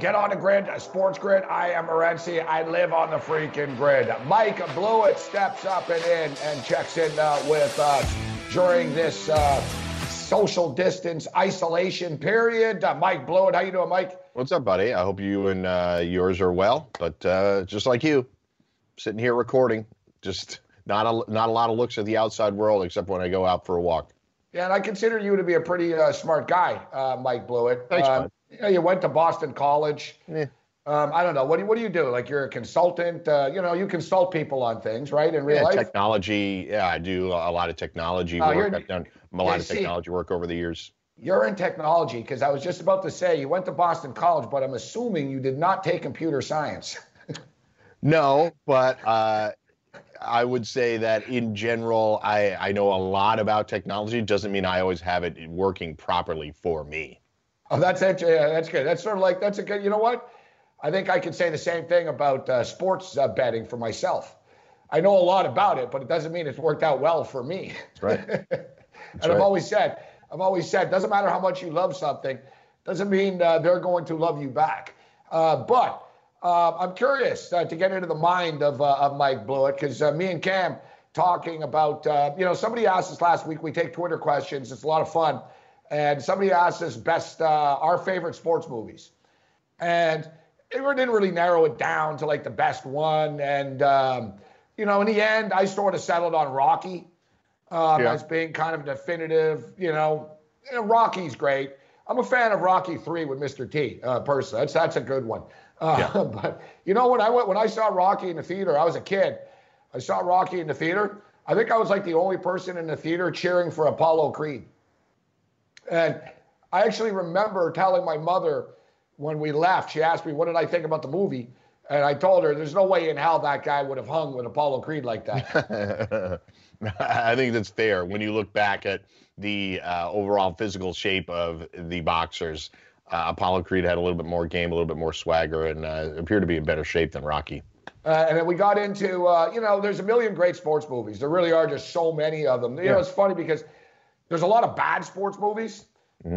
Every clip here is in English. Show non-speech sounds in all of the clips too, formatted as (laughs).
Get on the grid, a Sports Grid. I am Morency. I live on the freaking grid. Mike Blewett steps up and in and checks in uh, with us during this uh, social distance isolation period. Uh, Mike Blewett, how you doing, Mike? What's up, buddy? I hope you and uh, yours are well. But uh, just like you, sitting here recording, just not a not a lot of looks at the outside world except when I go out for a walk. Yeah, and I consider you to be a pretty uh, smart guy, Mike Blewett. Thanks, you, know, you went to Boston College. Yeah. Um, I don't know. What do, you, what do you do? Like you're a consultant. Uh, you know, you consult people on things, right? In real yeah, life. Technology. Yeah, I do a lot of technology Oh, work. I've done a lot of see- technology work over the years. You're in technology because I was just about to say you went to Boston College, but I'm assuming you did not take computer science. (laughs) No, but uh, I would say that in general, I, I know a lot about technology. Doesn't mean I always have it working properly for me. Oh, that's actually yeah, that's good. That's sort of like that's a good. You know what? I think I could say the same thing about uh, sports uh, betting for myself. I know a lot about it, but it doesn't mean it's worked out well for me. That's right. (laughs) and right. I've always said, I've always said, doesn't matter how much you love something, doesn't mean uh, they're going to love you back. Uh, but uh, I'm curious uh, to get into the mind of, uh, of Mike Blewett because uh, me and Cam talking about, uh, you know, somebody asked us last week. We take Twitter questions. It's a lot of fun, and somebody asked us best uh, our favorite sports movies, and it didn't really narrow it down to like the best one. And um, you know, in the end, I sort of settled on Rocky um, Yeah. as being kind of definitive. You know, you know, Rocky's great. I'm a fan of Rocky Three with Mr. T. Uh, personally, that's that's a good one. Uh, Yeah. (laughs) But you know, when I went when I saw Rocky in the theater, I was a kid. I saw Rocky in the theater. I think I was like the only person in the theater cheering for Apollo Creed. And I actually remember telling my mother when we left, she asked me, What did I think about the movie? And I told her, There's no way in hell that guy would have hung with Apollo Creed like that. (laughs) I think that's fair when you look back at the uh, overall physical shape of the boxers. Uh, Apollo Creed had a little bit more game, a little bit more swagger, and uh, appeared to be in better shape than Rocky. Uh, and then we got into, uh, you know, there's a million great sports movies. There really are just so many of them. You know, it's funny because there's a lot of bad sports movies,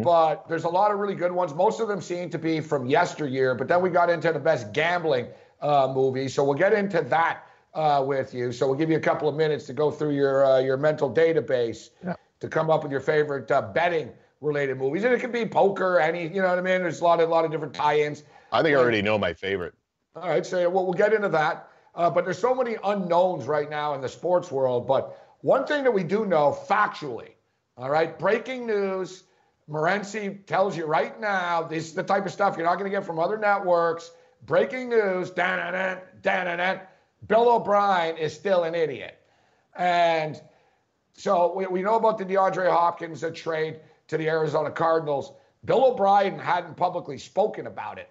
but there's a lot of really good ones. Most of them seem to be from yesteryear. But then we got into the best gambling uh, movies. So we'll get into that uh, with you. So we'll give you a couple of minutes to go through your uh, your mental database to come up with your favorite uh, betting related movies. And it could be poker, any, you know what I mean? There's a lot of, lot of different tie-ins. I think I already know my favorite. All right, so we'll, we'll get into that. Uh, but there's so many unknowns right now in the sports world. But one thing that we do know factually, all right, breaking news. Morency tells you right now, this is the type of stuff you're not going to get from other networks. Breaking news, da-na-na, da-na-na, Bill O'Brien is still an idiot. And so we, we know about the DeAndre Hopkins trade to the Arizona Cardinals. Bill O'Brien hadn't publicly spoken about it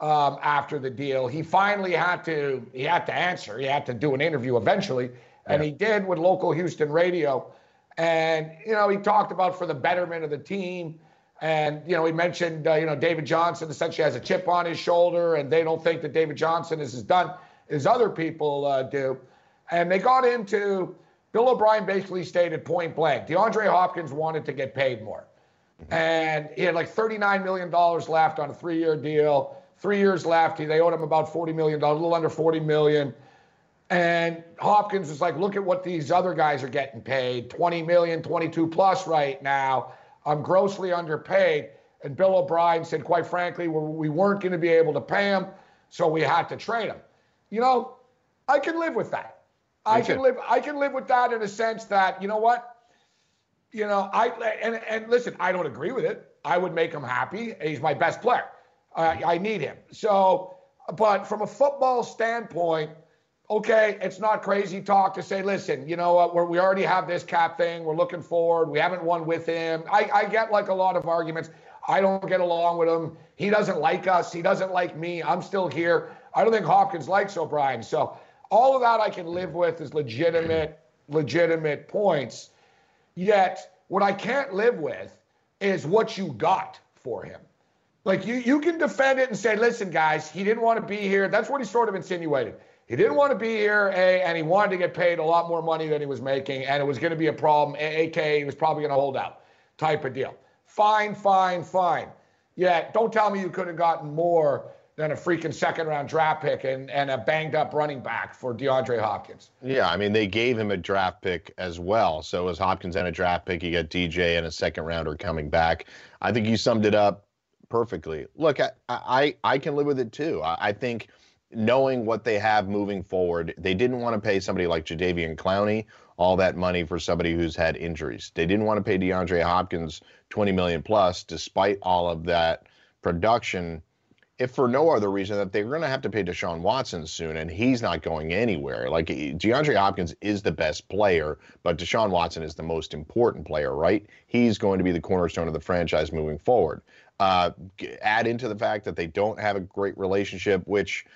um, after the deal. He finally had to he had to answer. He had to do an interview eventually, and he did with local Houston radio. And you know he talked about for the betterment of the team. And you know he mentioned uh, you know David Johnson essentially has a chip on his shoulder, and they don't think that David Johnson is as done as other people uh, do. And they got into Bill O'Brien basically stated point blank DeAndre Hopkins wanted to get paid more. And he had like $39 million left on a three year deal. Three years left. They owed him about $40 million, a little under $40 million. And Hopkins was like, look at what these other guys are getting paid 20 million, 22 plus right now. I'm grossly underpaid. And Bill O'Brien said, quite frankly, we weren't going to be able to pay him, so we had to trade him. You know, I can live with that. I can live. I can live with that in a sense that you know what, you know, I and and listen, I don't agree with it. I would make him happy. He's my best player. Uh, I need him. So, but from a football standpoint, okay, it's not crazy talk to say, listen, you know what, we we already have this cap thing. We're looking forward. We haven't won with him. I, I get like a lot of arguments. I don't get along with him. He doesn't like us. He doesn't like me. I'm still here. I don't think Hopkins likes O'Brien. So all of that I can live with is legitimate, legitimate points. Yet what I can't live with is what you got for him. Like you, you can defend it and say, listen, guys, he didn't want to be here. That's what he sort of insinuated. He didn't want to be here, A, and he wanted to get paid a lot more money than he was making, and it was going to be a problem, aka he was probably going to hold out type of deal. Fine, fine, fine. Yeah, don't tell me you could have gotten more than a freaking second round draft pick and, and a banged up running back for DeAndre Hopkins. Yeah, I mean, they gave him a draft pick as well. So was Hopkins and a draft pick. You got DJ and a second rounder coming back. I think you summed it up perfectly. Look, I I, I can live with it too. I, I think – knowing what they have moving forward, they didn't want to pay somebody like Jadeveon Clowney all that money for somebody who's had injuries. They didn't want to pay DeAndre Hopkins 20 million plus, despite all of that production, if for no other reason that they're going to have to pay Deshaun Watson soon, and he's not going anywhere. Like DeAndre Hopkins is the best player, but Deshaun Watson is the most important player, right? He's going to be the cornerstone of the franchise moving forward. Uh, add into the fact that they don't have a great relationship, which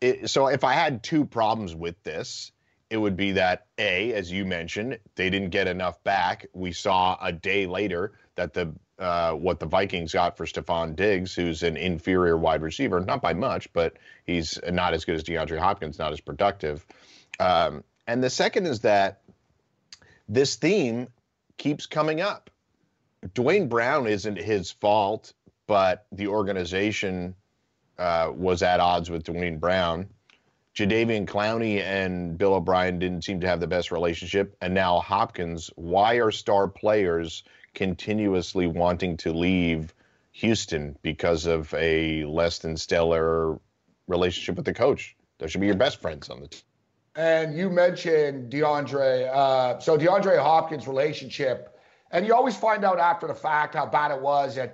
it, so if I had two problems with this, it would be that a, as you mentioned, they didn't get enough back. We saw a day later that the uh, what the Vikings got for Stefon Diggs, who's an inferior wide receiver, not by much, but he's not as good as DeAndre Hopkins, not as productive. Um, and the second is that this theme keeps coming up. Duane Brown isn't his fault, but the organization uh, was at odds with Duane Brown. Jadeveon Clowney and Bill O'Brien didn't seem to have the best relationship. And now Hopkins, why are star players continuously wanting to leave Houston because of a less than stellar relationship with the coach? Those should be your best friends on the team. And you mentioned DeAndre. Uh, so DeAndre Hopkins' relationship, and you always find out after the fact how bad it was. And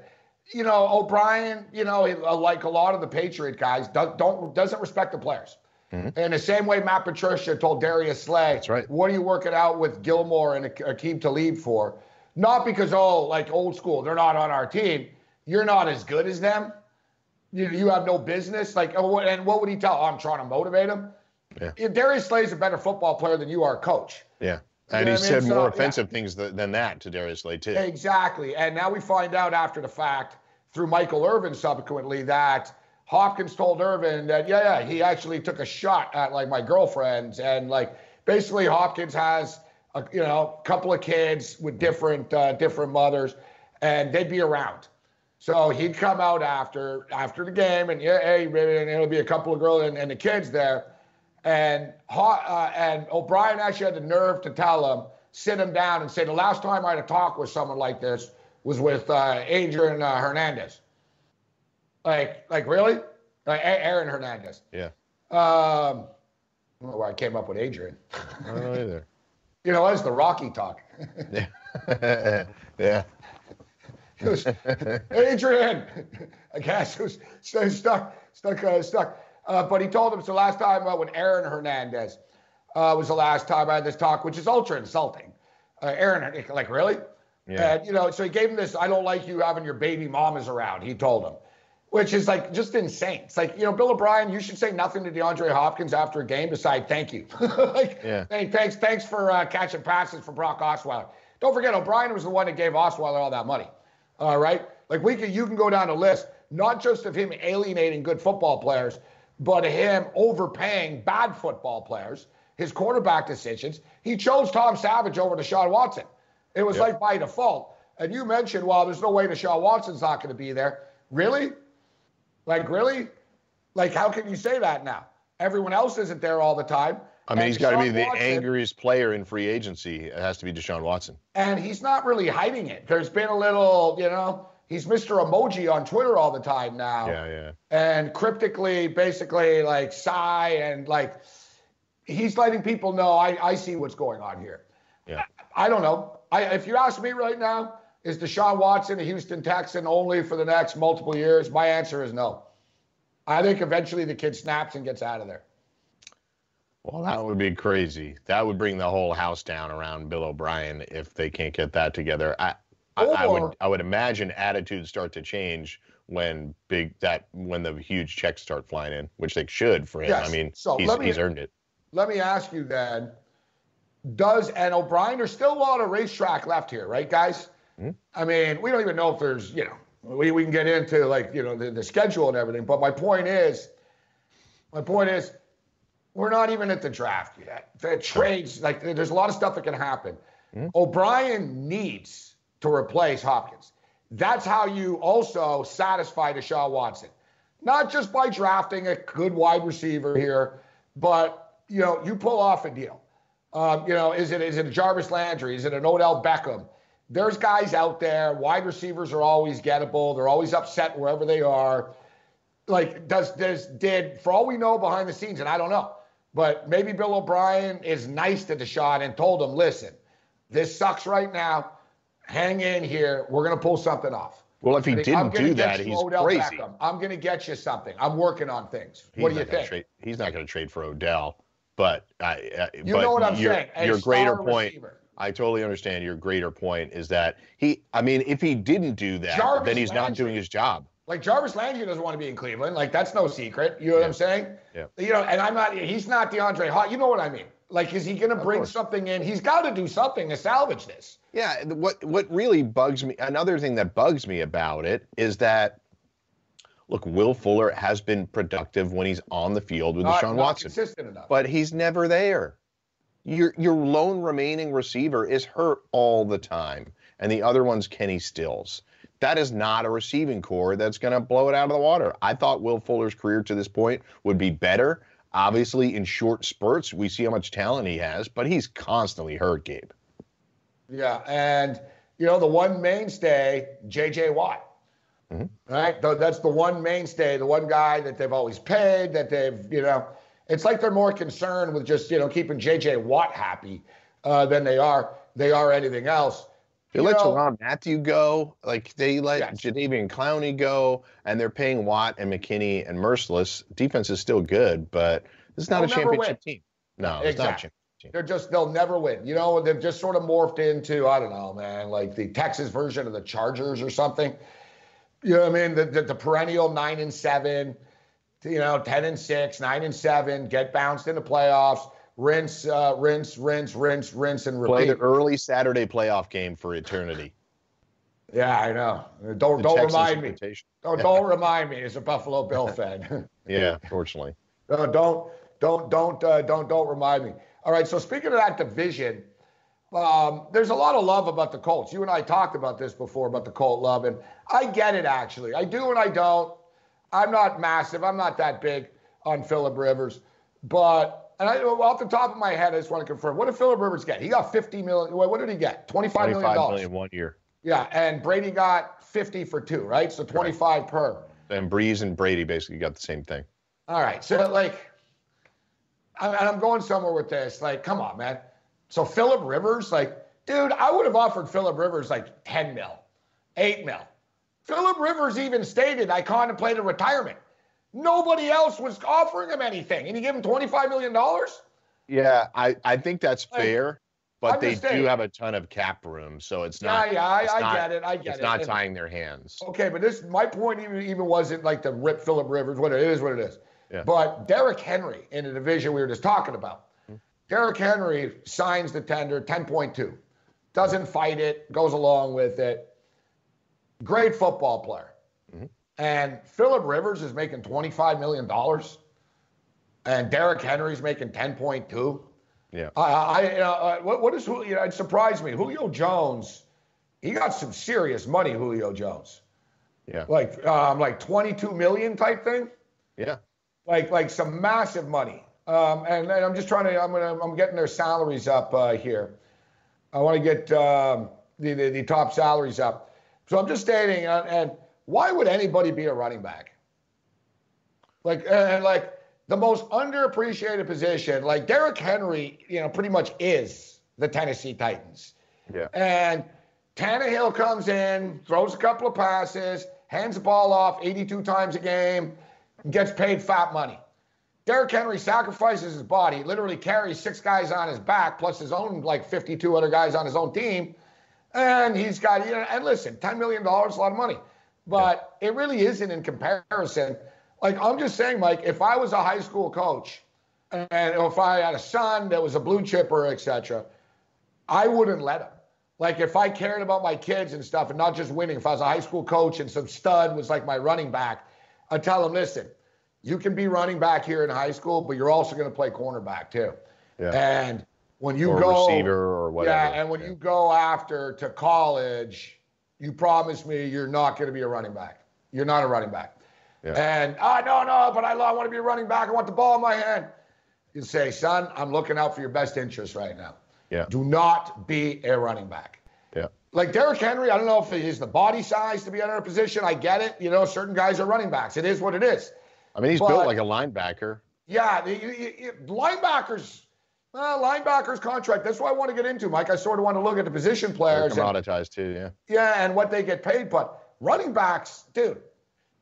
you know, O'Brien, you know, uh, like a lot of the Patriot guys, don't, don't doesn't respect the players. Mm-hmm. In the same way Matt Patricia told Darius Slay, That's right. what are you working out with Gilmore and Aqib Talib for? Not because, oh, like old school, they're not on our team. You're not as good as them. You, you have no business. Like, oh, and what would he tell? Oh, I'm trying to motivate him. Yeah. Darius Slay's a better football player than you are, coach. Yeah. And he said more offensive yeah. things than that to Darius Slay, too. Exactly. And now we find out after the fact through Michael Irvin subsequently that Hopkins told Irvin that, yeah, yeah, he actually took a shot at like my girlfriends. And like basically Hopkins has, a, you know, couple of kids with different, uh, different mothers and they'd be around. So he'd come out after after the game, and yeah, hey, and it'll be a couple of girls and, and the kids there, and uh, and O'Brien actually had the nerve to tell him, sit him down, and say the last time I had a talk with someone like this was with uh, Adrian uh, Hernandez. Like, like really? Like Aaron Hernandez. Yeah. Um, I don't know why I came up with Adrian. I don't know either. (laughs) you know, that's the Rocky talk. (laughs) yeah. (laughs) yeah. was, Adrian, I guess it was stuck, stuck, uh, stuck. Uh, but he told him so last time uh, when Aaron Hernandez uh, was the last time I had this talk, which is ultra insulting. Uh, Aaron, like really? Yeah. And, you know, so he gave him this, I don't like you having your baby mamas around, he told him, which is like just insane. It's like, you know, Bill O'Brien, you should say nothing to DeAndre Hopkins after a game besides thank you. (laughs) like, yeah. hey, thanks, thanks for uh, catching passes for Brock Osweiler. Don't forget, O'Brien was the one that gave Osweiler all that money. All right. Like we can, you can go down a list, not just of him alienating good football players, but him overpaying bad football players his quarterback decisions. He chose Tom Savage over Deshaun Watson. It was Yep. like by default. And you mentioned, well, there's no way Deshaun Watson's not going to be there. Really? Like, really? Like, how can you say that now? Everyone else isn't there all the time. I mean, And he's got to be the Watson- angriest player in free agency. It has to be Deshaun Watson. and he's not really hiding it. There's been a little, you know, he's Mr. Emoji on Twitter all the time now. Yeah, yeah. And cryptically, basically, like sigh and like he's letting people know I, I see what's going on here. Yeah. I don't know. I, if you ask me right now, is Deshaun Watson a Houston Texan only for the next multiple years? My answer is no. I think eventually the kid snaps and gets out of there. Well, that would be crazy. That would bring the whole house down around Bill O'Brien if they can't get that together. I, I, I would, I would imagine attitudes start to change when big that when the huge checks start flying in, which they should for him. Yes. I mean, So he's, me- he's earned it. Let me ask you then, does and O'Brien, there's still a lot of racetrack left here, right, guys? Mhm. I mean, we don't even know if there's, you know, we, we can get into like, you know, the, the schedule and everything. But my point is, my point is, we're not even at the draft yet. The trades, like, there's a lot of stuff that can happen. O'Brien needs to replace Hopkins. That's how you also satisfy Deshaun Watson. Not just by drafting a good wide receiver here, but you know, you pull off a deal. Um, you know, is it is it a Jarvis Landry? Is it an Odell Beckham? There's guys out there. Wide receivers are always gettable. They're always upset wherever they are. Like, does does did for all we know behind the scenes, and I don't know, but maybe Bill O'Brien is nice to Deshaun and told him, listen, this sucks right now. Hang in here. We're gonna pull something off. Well, if he think, didn't do that, he's Odell crazy. Beckham. I'm going to get you something. I'm working on things. He's what do you think? Trade, he's not going to trade for Odell, but I. Uh, You but know what I'm your, saying? A Your greater point. receiver. I totally understand. Your greater point is that he. I mean, if he didn't do that, Jarvis then he's not doing his job. Like Jarvis Landry doesn't want to be in Cleveland. Like that's no secret. You know what I'm saying? Yeah. You know, and I'm not. He's not DeAndre Hall. You know what I mean? Like, is he going to bring something in? He's got to do something to salvage this. Yeah, what what really bugs me, another thing that bugs me about it is that, look, Will Fuller has been productive when he's on the field with Not, Deshaun not Watson, consistent enough. but he's never there. Your your lone remaining receiver is hurt all the time, and the other one's Kenny Stills. That is not a receiving corps that's going to blow it out of the water. I thought Will Fuller's career to this point would be better. Obviously, in short spurts, we see how much talent he has, but he's constantly hurt, Gabe. Yeah, and you know the one mainstay, J.J. Watt. Mhm. Right, Th- that's the one mainstay, the one guy that they've always paid. That they've, you know, it's like they're more concerned with just you know keeping J.J. Watt happy uh, than they are they are anything else. They You let know- Tyrann Mathieu go. Like they let Yes. Jadeveon Clowney go, and they're paying Watt and McKinney and Mercilus. Defense is still good, but this is not They'll a championship win. team. No, it's not a Exactly. championship team. They're just they'll never win. You know, they've just sort of morphed into I don't know, man, like the Texas version of the Chargers or something. You know what I mean? The the, the perennial nine and seven, you know, ten and six, nine and seven, get bounced in the playoffs, rinse, uh, rinse, rinse, rinse, rinse, and repeat. Play the early Saturday playoff game for eternity. yeah, I know. Don't The don't Texans remind me. Don't (laughs) don't remind me as a Buffalo Bill fan. (laughs) Yeah, fortunately. No, don't, don't, don't, uh, don't, don't remind me. All right. So speaking of that division, um, there's a lot of love about the Colts. You and I talked about this before about the Colt love, and I get it actually. I do and I don't. I'm not massive. I'm not that big on Philip Rivers, but and I, off the top of my head, I just want to confirm. What did Philip Rivers get? He got 50 million. What did he get? 25 million dollars. million one year. Yeah, and Brady got 50 for two, right? So 25 per. And Brees and Brady basically got the same thing. All right. So, like, and I'm going somewhere with this. Like, come on, man. So, Philip Rivers, like, dude, I would have offered Philip Rivers like 10 mil, 8 mil. Philip Rivers even stated, I contemplated retirement. Nobody else was offering him anything. And he gave him $25 million? Yeah, I, I think that's fair, but I'm they do saying. have a ton of cap room, so it's not. yeah, I, I not- get it. I get It's it. It's not And- tying their hands. Okay, but this my point even even wasn't like to rip Philip Rivers. What it is, what it is. Yeah. But Derrick Henry in the division we were just talking about. Mm-hmm. Derrick Henry signs the tender, 10.2. Doesn't fight it, goes along with it. Great football player. Mm-hmm. And Philip Rivers is making $25 million. And Derrick Henry's making 10.2. Yeah. I, I uh, what, what is Julio? It surprised me. Julio Jones, he got some serious money. Julio Jones, Yeah. like um, like 22 million type thing, Yeah. like like some massive money. Um, and, and I'm just trying to. I'm gonna. I'm getting their salaries up uh, here. I want to get um, the, the the top salaries up. So I'm just stating. Uh, and why would anybody be a running back? Like uh, and like the most underappreciated position. Like Derrick Henry, you know, pretty much is the Tennessee Titans. Yeah. And Tannehill comes in, throws a couple of passes, hands the ball off 82 times a game, gets paid fat money. Derrick Henry sacrifices his body, literally carries six guys on his back, plus his own like 52 other guys on his own team. And he's got, you know, and listen, $10 million is a lot of money. But it really isn't in comparison. Like, I'm just saying, Mike, if I was a high school coach and if I had a son that was a blue chipper, etc., I wouldn't let him. Like if I cared about my kids and stuff and not just winning, if I was a high school coach and some stud was like my running back, I'd tell him, listen, you can be running back here in high school, but you're also going to play cornerback too. Yeah. And when you Or go receiver or whatever. Yeah, and when Yeah. you go after to college, you promise me you're not going to be a running back. You're not a running back. Yeah. And oh no, no, but I, I want to be a running back. I want the ball in my hand. You say, son, I'm looking out for your best interest right now. Yeah. Do not be a running back. Yeah. Like Derrick Henry, I don't know if he's the body size to be in a position. I get it. You know, certain guys are running backs. It is what it is. I mean, he's But- built like a linebacker. Yeah, you, you, you- linebackers, uh, linebackers contract. That's what I want to get into, Mike. I sort of want to look at the position They're players. and- commoditized too. Yeah. yeah, and what they get paid. But running backs, dude,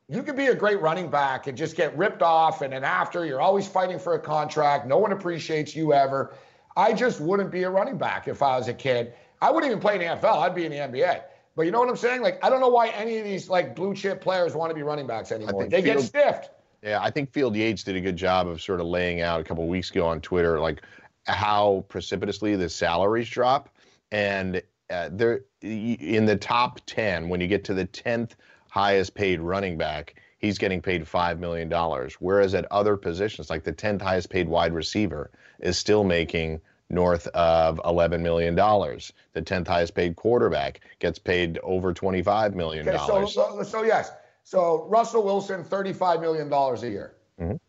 you could be a great running back and just get ripped off, and then after you're always fighting for a contract. No one appreciates you ever. I just wouldn't be a running back if I was a kid. I wouldn't even play in the NFL. I'd be in the NBA. But you know what I'm saying? Like, I don't know why any of these like blue chip players want to be running backs anymore. They get stiffed. Yeah, I think Field Yates did a good job of sort of laying out a couple of weeks ago on Twitter, like how precipitously the salaries drop, and uh, they're in the top ten. When you get to the tenth highest paid running back, he's getting paid five million dollars, whereas at other positions, like the tenth highest paid wide receiver, is still making north of eleven million dollars. The tenth highest paid quarterback gets paid over twenty-five million Okay, so, dollars. so so yes. So Russell Wilson, thirty-five million dollars a year. Mhm.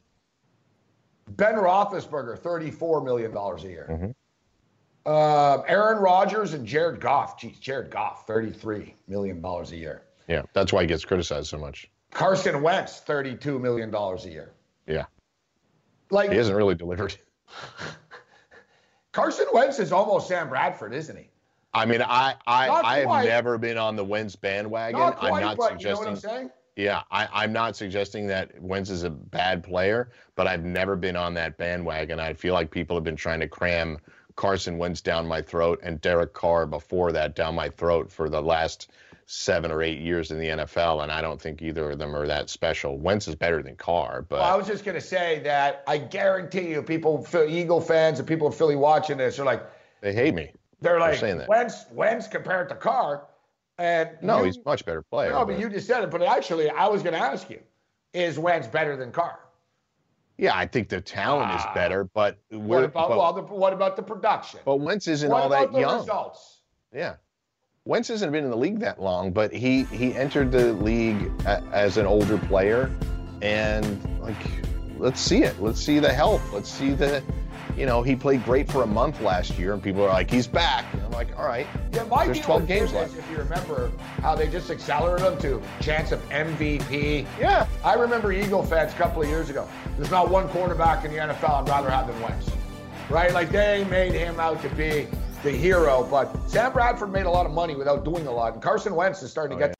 Ben Roethlisberger, thirty-four million dollars a year. Mhm. Uh, Aaron Rodgers and Jared Goff. Geez, Jared Goff, thirty-three million dollars a year. Yeah, that's why he gets criticized so much. Carson Wentz, thirty-two million dollars a year. Yeah, Like he hasn't really delivered. (laughs) Carson Wentz is almost Sam Bradford, isn't he? I mean, I I, I have never been on the Wentz bandwagon. Not quite, I'm not but you know what suggesting. I'm saying? Yeah, I, I'm not suggesting that Wentz is a bad player, but I've never been on that bandwagon. I feel like people have been trying to cram Carson Wentz down my throat and Derek Carr before that down my throat for the last seven or eight years in the NFL, and I don't think either of them are that special. Wentz is better than Carr, but Well, I was just going to say that I guarantee you, people, Eagle fans and people in Philly watching this are like, they hate me. They're like, saying that. Wentz, Wentz compared to Carr. And No, you- he's a much better player. No, but but- you just said it. But actually, I was going to ask you, is Wentz better than Carr? yeah, I think the talent is better, but Ah. What about but, well, the, what about the production? but Wentz isn't what all about that the young. results? Yeah. Wentz hasn't been in the league that long, but he he entered the league a, as an older player, and like, let's see it. Let's see the health. Let's see the, you know, he played great for a month last year, and people are like, he's back. And I'm like, all right. Yeah, my There's 12 games left. if you remember how they just accelerated him to chance of MVP. Yeah. I remember Eagle fans a couple of years ago. There's not one quarterback in the NFL I'd rather have than Wentz. Right? Like they made him out to be the hero, but Sam Bradford made a lot of money without doing a lot. And Carson Wentz is starting to get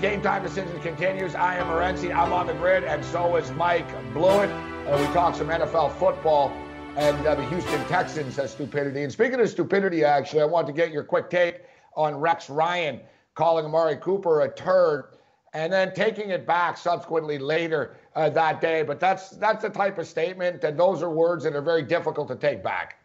Game time decision continues. I am Morency. I'm on the grid, and so is Mike Blewett. Uh, we talk some NFL football and uh, the Houston Texans has stupidity. And speaking of stupidity, actually, I want to get your quick take on Rex Ryan calling Amari Cooper a turd and then taking it back subsequently later uh, that day. But that's that's the type of statement, and those are words that are very difficult to take back.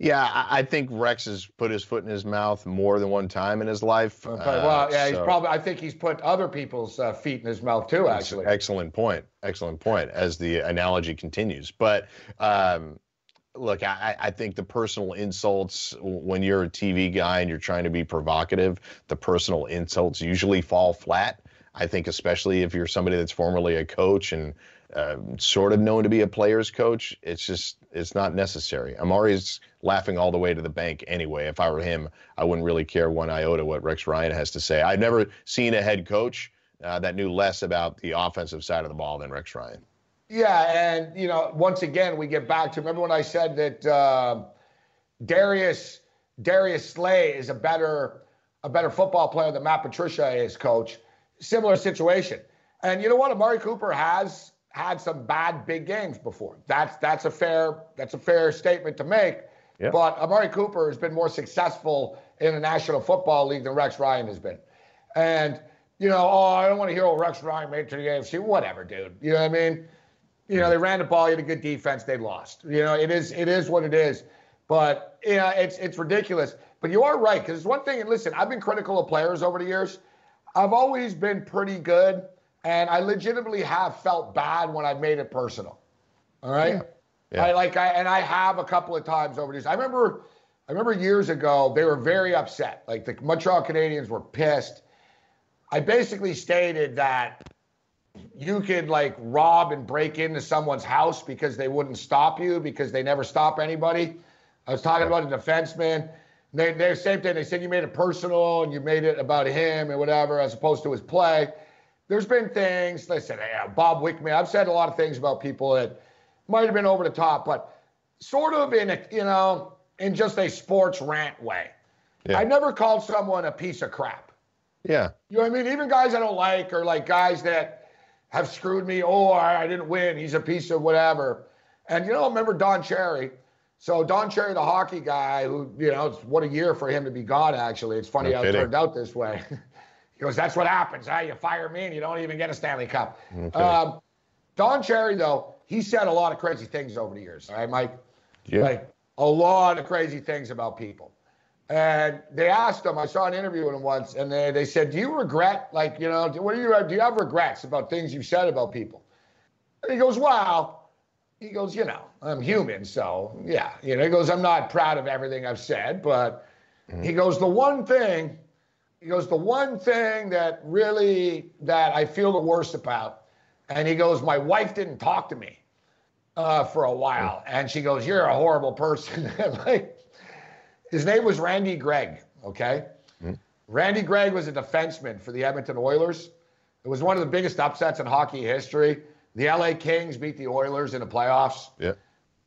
Yeah, I think Rex has put his foot in his mouth more than one time in his life. Okay, well, yeah, uh, so. he's probably. I think he's put other people's uh, feet in his mouth too. Actually, excellent point. Excellent point. As the analogy continues, but um, look, I, I, think the personal insults when you're a TV guy and you're trying to be provocative, the personal insults usually fall flat. I think especially if you're somebody that's formerly a coach and uh, sort of known to be a player's coach. It's just it's not necessary. Amari's laughing all the way to the bank anyway. If I were him, I wouldn't really care one iota what Rex Ryan has to say. I've never seen a head coach uh, that knew less about the offensive side of the ball than Rex Ryan. Yeah, and you know, once again, we get back to remember when I said that uh, Darius Darius Slay is a better a better football player than Matt Patricia is, coach. Similar situation. And you know what? Amari Cooper has had some bad big games before. That's that's a fair that's a fair statement to make. Yep. But Amari Cooper has been more successful in the National Football League than Rex Ryan has been. And you know, oh, I don't want to hear what Rex Ryan made to the AFC. Whatever, dude. You know what I mean? You know, they ran the ball, you had a good defense, they lost. You know, it is it is what it is. But yeah, you know, it's it's ridiculous. But you are right, because it's one thing, and listen, I've been critical of players over the years. I've always been pretty good and I legitimately have felt bad when I've made it personal. All right. Yeah. Yeah. I like I and I have a couple of times over these. I remember I remember years ago they were very upset. Like the Montreal Canadiens were pissed. I basically stated that you could like rob and break into someone's house because they wouldn't stop you because they never stop anybody. I was talking about a defenseman. They they same thing. They said you made it personal and you made it about him and whatever as opposed to his play there's been things. Listen, yeah, Bob Wickman. I've said a lot of things about people that might have been over the top, but sort of in a you know in just a sports rant way. Yeah. I never called someone a piece of crap. Yeah. You know what I mean? Even guys I don't like or like guys that have screwed me. Oh, I, I didn't win. He's a piece of whatever. And you know, remember Don Cherry. So Don Cherry, the hockey guy, who you know, it's what a year for him to be gone. Actually, it's funny no how it turned out this way. (laughs) He goes, that's what happens. Huh? You fire me and you don't even get a Stanley Cup. Okay. Um, Don Cherry, though, he said a lot of crazy things over the years. All right, Mike? Yeah. Like a lot of crazy things about people. And they asked him, I saw an interview with him once, and they, they said, Do you regret, like, you know, what do you do you have regrets about things you've said about people? And he goes, Wow. he goes, you know, I'm human, so yeah. You know, he goes, I'm not proud of everything I've said, but mm-hmm. he goes, the one thing he goes, the one thing that really that I feel the worst about, and he goes, my wife didn't talk to me uh, for a while, and she goes, you're a horrible person. (laughs) like, his name was Randy Gregg. Okay, mm-hmm. Randy Gregg was a defenseman for the Edmonton Oilers. It was one of the biggest upsets in hockey history. The LA Kings beat the Oilers in the playoffs. Yeah.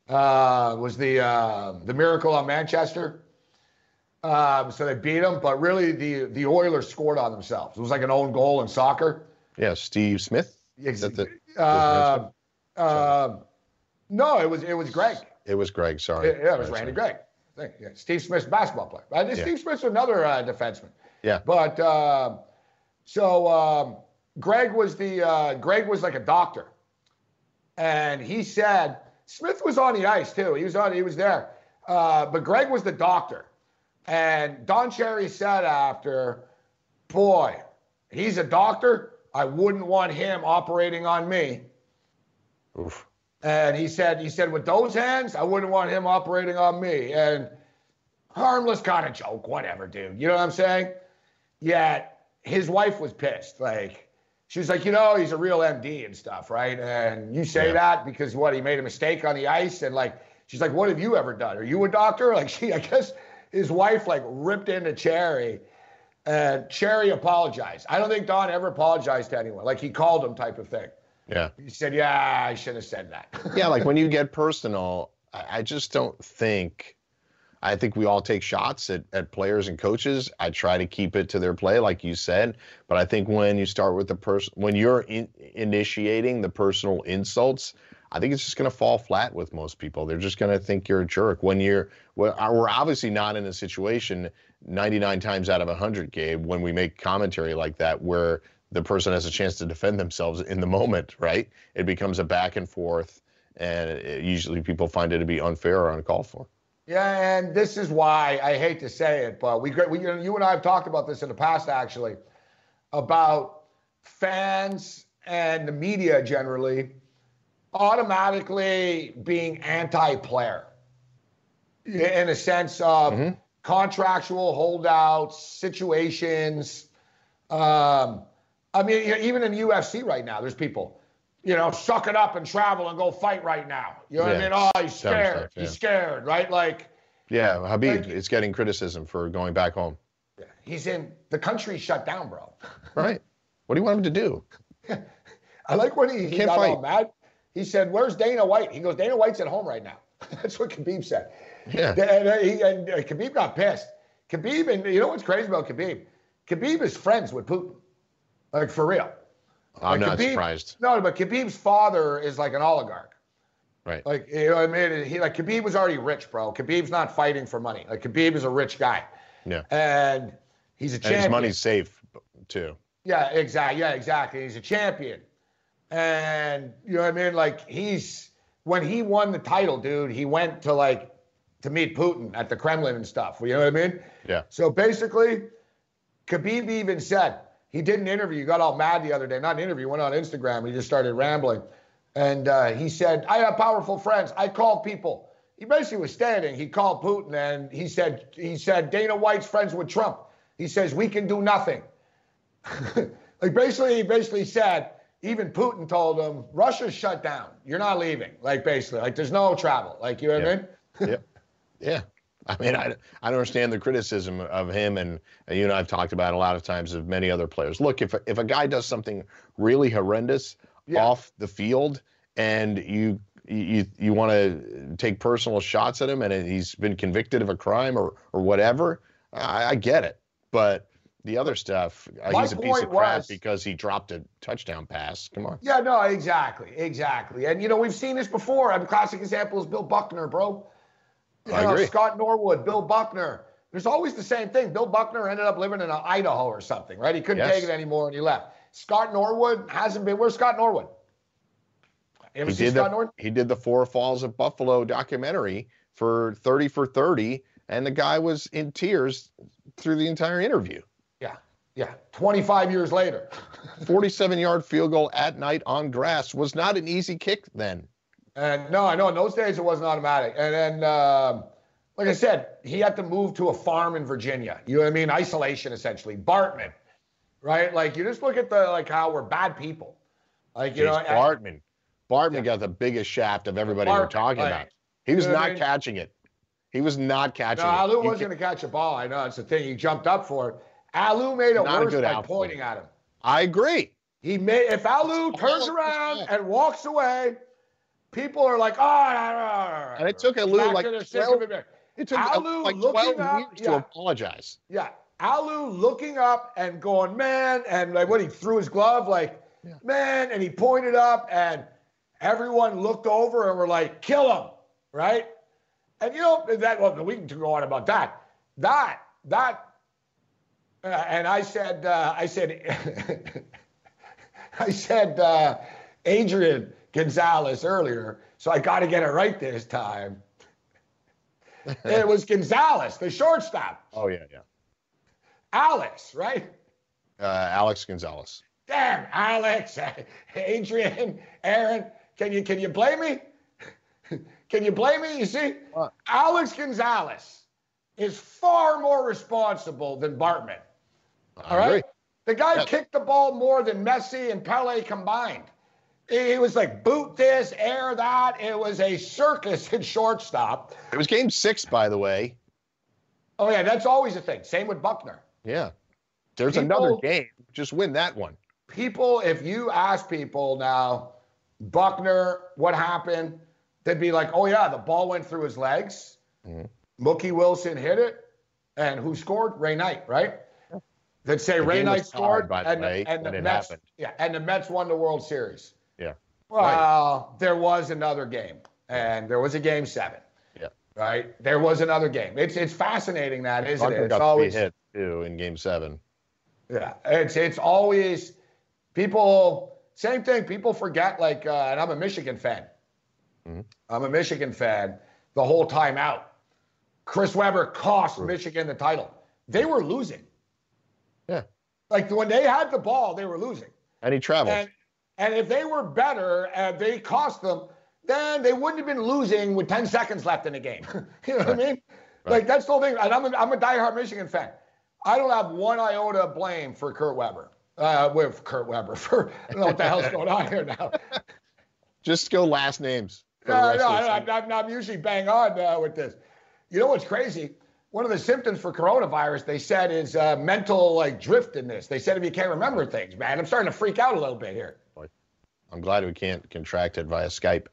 Uh, was the uh, the miracle on Manchester. Um, so they beat them, but really the the Oilers scored on themselves. It was like an own goal in soccer. Yeah, Steve Smith. Exactly. Uh, uh, no, it was it was Gregg. It was Gregg. Sorry. It, yeah, it was sorry, Randy sorry. Gregg. Yeah, Steve Smith's basketball player. Yeah. Steve Smith's another uh, defenseman. Yeah. But uh, so um, Gregg was the uh, Gregg was like a doctor, and he said Smith was on the ice too. He was on. He was there. Uh, but Gregg was the doctor. And Don Cherry said after, boy, he's a doctor. I wouldn't want him operating on me. Oof. And he said, he said, with those hands, I wouldn't want him operating on me. And harmless kind of joke, whatever, dude. You know what I'm saying? Yet his wife was pissed. Like, she was like, you know, he's a real MD and stuff, right? And you say Yeah. that because what, he made a mistake on the ice? And like, she's like, what have you ever done? Are you a doctor? (laughs) Like, she, I guess his wife like ripped into Cherry and Cherry apologized. I don't think Don ever apologized to anyone. Like, he called him type of thing. Yeah. He said, yeah, I should have said that. (laughs) yeah, like when you get personal, I, I just don't think. I think we all take shots at, at players and coaches. I try to keep it to their play, like you said. But I think when you start with the person, when you're in, initiating the personal insults, I think it's just going to fall flat with most people. They're just going to think you're a jerk. When you're, uh, we're obviously not in a situation 99 times out of 100, Gabe, when we make commentary like that where the person has a chance to defend themselves in the moment, right? It becomes a back and forth, and it, usually people find it to be unfair or uncalled for. Yeah, and this is why I hate to say it, but we, we you and I have talked about this in the past actually about fans and the media generally automatically being anti-player in a sense of contractual holdouts, situations. Um, I mean, you know, even in UFC right now, there's people, you know, suck it up and travel and go fight right now. You know what I mean? Oh, he's scared. stuff, yeah. He's scared, right? Like Yeah, Khabib Like- is getting criticism for going back home. he's in the country shut down, bro. Right. What do you want him to do? (laughs) I like when he, he can't got all fight. mad. He said, "Where's Dana White?" He goes, "Dana White's at home right now." (laughs) That's what Khabib said. Yeah. And, he, and uh, Khabib got pissed. Khabib, and you know what's crazy about Khabib? Khabib is friends with Putin, like for real. I'm Like, not Khabib- surprised. No, but Khabib's father is like an oligarch. Right. Like you know, what I mean, he like Khabib was already rich, bro. Khabib's not fighting for money. Like Khabib is a rich guy, Yeah. and he's a And champion. his money's safe too. Yeah, exactly. Yeah, exactly. He's a champion. And you know what I mean? Like he's when he won the title, dude, he went to like to meet Putin at the Kremlin and stuff. You know what I mean? Yeah. So basically, Khabib even said he did an interview. He got all mad the other day. Not an interview. Went on Instagram. He just started rambling, and uh, he said, "I have powerful friends. I call people." He basically was standing. he called Putin, and he said he said Dana White's friends with Trump. He says we can do nothing. (laughs) like basically, he basically said even Putin told him Russia's shut down. You're not leaving. Like basically, like there's no travel. Like you know what I mean? (laughs) yeah. Yeah. I mean, I, I don't understand the criticism of him, and, and you and I have talked about a lot of times of many other players. Look, if a, if a guy does something really horrendous Yeah. off the field, and you you you want to take personal shots at him, and he's been convicted of a crime or or whatever, I, I get it. But the other stuff, uh, he's a piece of crap was- because he dropped a touchdown pass. Come on. Yeah, no, exactly, exactly. And you know, we've seen this before. A classic example is Bill Buckner, bro. You I know, agree. Scott Norwood, Bill Buckner. There's always the same thing. Bill Buckner ended up living in uh, Idaho or something, right? He couldn't Yes. take it anymore and he left. Scott Norwood hasn't been. Where's Scott Norwood? You ever he did Scott the, Norwood? he did the Four Falls of Buffalo documentary for 30 for 30 and the guy was in tears through the entire interview Yeah, yeah. 25 years later. (laughs) 47 yard field goal at night on grass was not an easy kick then And no, I know in those days it wasn't automatic. And then, um, like I said, he had to move to a farm in Virginia. You know what I mean? Isolation, essentially. Bartman, right? Like you just look at the like how we're bad people. Like you Jace know, Bartman Bartman Yeah. got the biggest shaft of everybody we're talking like, about he was you know what I not mean? catching it he was not catching no, it Alou You was ca- going to catch a ball. I know it's the thing. He jumped up for it. Alou made it Not worse by outfit. pointing at him. I agree He made if Alou oh, turns oh, around oh. and walks away, people are like, oh, and it took Alou like to 12 it. took Alou like 12 up- years to apologize Yeah. Alou looking up and going, man, and like what he threw his glove, like, man, and he pointed up, and everyone looked over and were like, kill him, right? And you know, that well, we can go on about that. That, that, uh, and I said, uh, I said, (laughs) I said, uh, Adrian Gonzalez earlier, so I got to get it right this time. (laughs) it was Gonzalez, the shortstop. oh yeah yeah Alex, right? Uh, Alex Gonzalez. Damn, Alex, (laughs) Adrian, Aaron, can you can you blame me? can you blame me? You see? Alex Gonzalez is far more responsible than Bartman. All right, the guy kicked the ball more than Messi and Pele combined. It was like boot this, air that. It was a circus at shortstop. It was game six, by the way. Oh yeah, that's always a thing. Same with Buckner. Yeah. There's People- another game. Just win that one. people, if you ask people now, Buckner, what happened? They'd be like, oh, yeah, the ball went through his legs. Mhm. Mookie Wilson hit it. And who scored? Ray Knight, right? They'd say The Ray Knight scored, by the and, way, and the it Mets, happened. yeah, and the Mets won the World Series. Yeah. Well, there was another game, and there was a game seven. Yeah. Right. There was another game. It's it's fascinating that, isn't it? It's got always hit too in game seven. yeah, it's it's always people. Same thing. People forget. Like, uh, and I'm a Michigan fan. Mhm. I'm a Michigan fan. The whole time out, Chris Webber cost Michigan the title. They were losing. Yeah. Like when they had the ball, they were losing. And he traveled. And and if they were better and they cost them, then they wouldn't have been losing with 10 seconds left in the game. (laughs) you know what I mean? Like that's the whole thing. And I'm a, I'm a diehard Michigan fan. I don't have one iota of blame for Kurt Weber. Uh, with Kurt Weber (laughs) for I don't know what the hell's going on here now. (laughs) Just go last names. the No, no, I, season. I'm, I'm usually bang on uh, with this. You know what's crazy? One of the symptoms for coronavirus, they said, is uh, mental like drift in this. They said if you can't remember things, man, I'm starting to freak out a little bit here. I'm glad we can't contract it via Skype.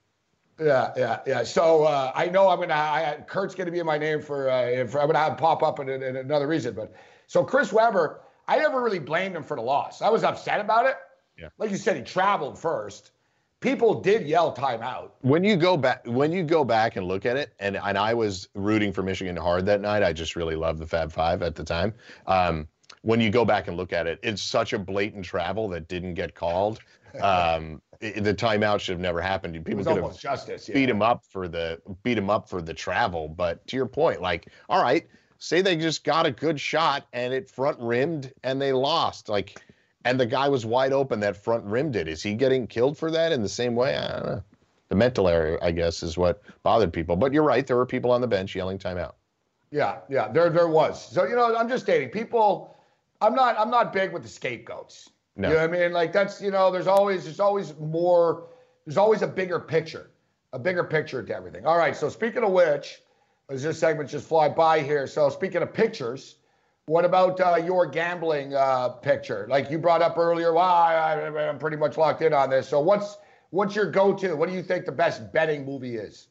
Yeah, yeah, yeah. So uh, I know I'm gonna. I, Kurt's gonna be in my name for. Uh, if I'm gonna have him pop up in, in another reason. But so Chris Webber, I never really blamed him for the loss. I was upset about it. Yeah. Like you said, he traveled first. People did yell timeout. When you go back, when you go back and look at it, and and I was rooting for Michigan hard that night. I just really loved the Fab Five at the time. Um, when you go back and look at it, it's such a blatant travel that didn't get called. (laughs) Um, it- the timeout should have never happened. People could have justice. Yeah. beat him up for the beat him up for the travel. But to your point, like, all right, say they just got a good shot and it front rimmed and they lost. Like, and the guy was wide open that front rim did. Is he getting killed for that in the same way? I don't know. The mental area, I guess, is what bothered people. But you're right, there were people on the bench yelling timeout. Yeah, yeah, there there was. So you know, I'm just stating people. I'm not I'm not big with the scapegoats. No. You know what I mean? Like that's you know, there's always there's always more. There's always a bigger picture, a bigger picture to everything. All right. So speaking of which, as this segment just fly by here. So speaking of pictures, what about uh, your gambling uh, picture? Like you brought up earlier. Wow, I, I- I'm pretty much locked in on this. So what's what's your go-to? What do you think the best betting movie is?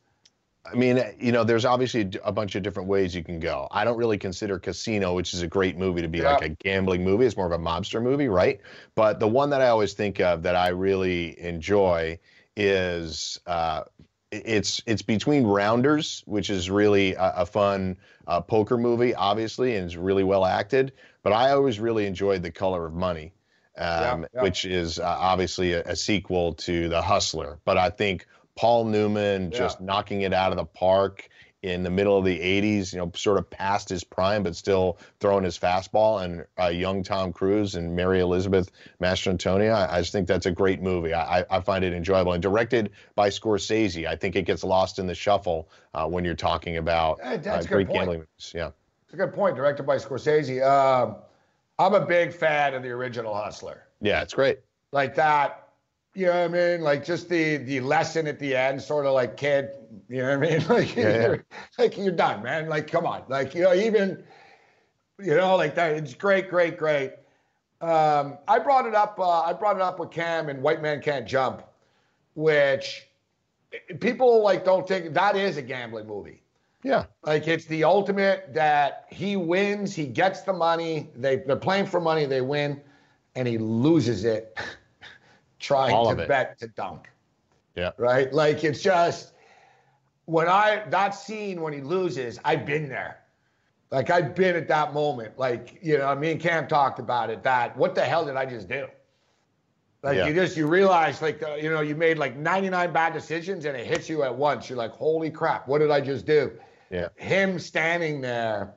I mean, you know, there's obviously a bunch of different ways you can go. I don't really consider Casino, which is a great movie, to be Yeah. like a gambling movie. It's more of a mobster movie, right? But the one that I always think of that I really enjoy is uh, it's it's between Rounders, which is really a, a fun uh, poker movie, obviously, and it's really well acted. But I always really enjoyed The Color of Money, um, Yeah, yeah. which is uh, obviously a, a sequel to The Hustler. But I think Paul Newman Yeah. just knocking it out of the park in the middle of the 80s, you know, sort of past his prime, but still throwing his fastball. And uh, young Tom Cruise and Mary Elizabeth Mastrantonio, I, I just think that's a great movie. I, I- find it enjoyable and directed by Scorsese. I think it gets lost in the shuffle uh, when you're talking about uh, great point. gambling movies. Yeah. It's a good point. Directed by Scorsese. Um, I'm a big fan of the original Hustler. Yeah, it's great. Like that. You know what I mean? Like just the the lesson at the end, sort of like kid. You know what I mean? (laughs) Like Yeah, yeah. you're (laughs) like you're done, man. Like come on. Like you know even. You know like that. It's great, great, great. Um, I brought it up. Uh, I brought it up with Cam and White Man Can't Jump, which people like don't think that is a gambling movie. Yeah. Like it's the ultimate that he wins, he gets the money, they, they're playing for money, they win, and he loses it (laughs) trying All to bet to dunk. Yeah. Right? Like it's just when I that scene when he loses, I've been there. Like I've been at that moment. Like, you know, me and Cam talked about it, that what the hell did I just do? Like Yeah. you just you realize like uh, you know you made like 99 bad decisions and it hits you at once. You're like, holy crap, what did I just do? Yeah. him standing there.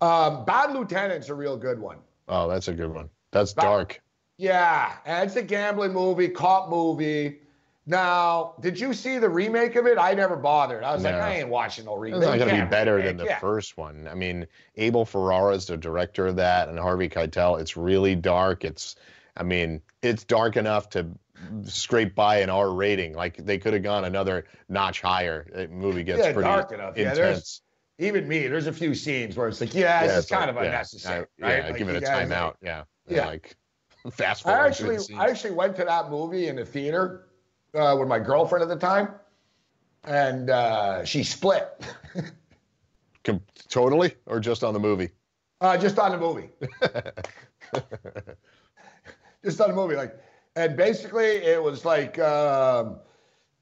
Um, Bad Lieutenant's a real good one. Oh, that's a good one. That's dark. Yeah, it's a gambling movie, cop movie. Now, did you see the remake of it? I never bothered. I was like, I ain't watching no remake. It's not going to be better remake. than the Yeah. first one. I mean, Abel Ferrara is the director of that, and Harvey Keitel. It's really dark. It's, I mean, it's dark enough to scrape by an R rating. Like they could have gone another notch higher. The movie gets Yeah, pretty dark enough. Intense. there's even me. There's a few scenes where it's like, yeah, this Yeah, is it's like- kind of yeah, unnecessary, I- right? Yeah, Like, give it a timeout. like- yeah. Yeah. Like fast forward. I actually, through the scenes. I actually went to that movie in the theater uh, with my girlfriend at the time, and uh, she split. (laughs) Com- totally, or just on the movie. Uh, just on the movie. (laughs) just on the movie, like, and basically it was like, um,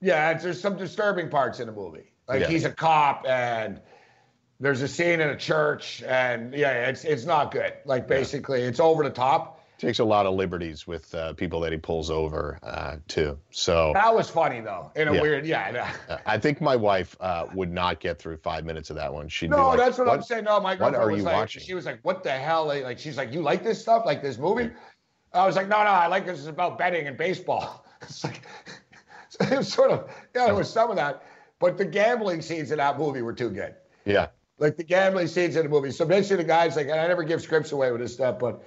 yeah, it's, there's some disturbing parts in the movie. Like Yeah. he's a cop, and there's a scene in a church, and yeah, it's it's not good. Like basically, it's over the top. Takes a lot of liberties with uh, people that he pulls over uh, too. So That was funny though, in a Yeah. weird, yeah. uh, I think my wife uh, would not get through five minutes of that one. She'd No, like, that's what, I'm saying. No, my what girlfriend was like, watching? she was like, "What the hell?" Like, she's like, "You like this stuff? Like this movie?" I was like, "No, no, I like this. It's about betting and baseball." (laughs) It's like, (laughs) it was sort of, yeah, there was some of that, but the gambling scenes in that movie were too good. Yeah, Like the gambling scenes in the movie. So basically, the guy's like, and I never give scripts away with this stuff, but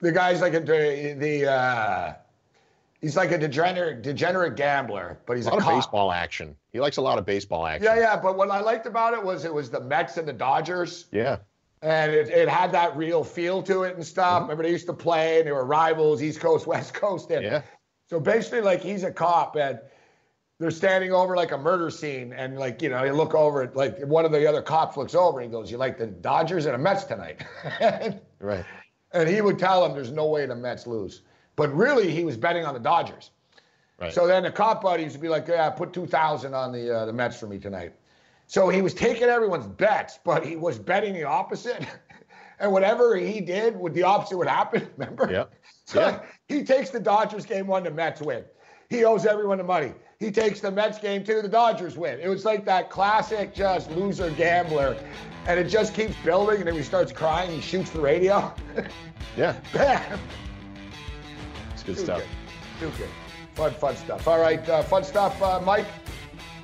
the guy's like a the uh, he's like a degenerate degenerate gambler, but he's a a, lot of cop. baseball action. He likes a lot of baseball action. Yeah, yeah. But what I liked about it was it was the Mets and the Dodgers. yeah. and it, it had that real feel to it and stuff. Remember, they used to play, and they were rivals, East Coast, West Coast. And Yeah. so basically, like he's a cop, and they're standing over like a murder scene, and like you know, you look over at like one of the other cops looks over and he goes, "You like the Dodgers and the Mets tonight?" (laughs) and, Right. And he would tell him, "There's no way the Mets lose," but really he was betting on the Dodgers. Right. So then the cop buddies would be like, "Yeah, put two thousand on the uh, the Mets for me tonight." So he was taking everyone's bets, but he was betting the opposite. (laughs) and whatever he did, would the opposite would happen. (laughs) Remember? Yep. So Yeah. he takes the Dodgers game one, the Mets win. He owes everyone the money. He takes the Mets game too. the Dodgers win. It was like that classic just loser gambler. And it just keeps building, and then he starts crying. He shoots the radio. (laughs) Yeah. Bam! It's good Too stuff. good. Too good. Fun, fun stuff. All right, uh, fun stuff, uh, Mike.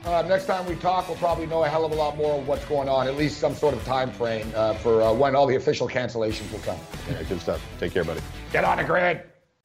Uh, next time we talk, we'll probably know a hell of a lot more of what's going on, at least some sort of time frame uh, for uh, when all the official cancellations will come. Yeah, good stuff. Take care, buddy. Get on the grid.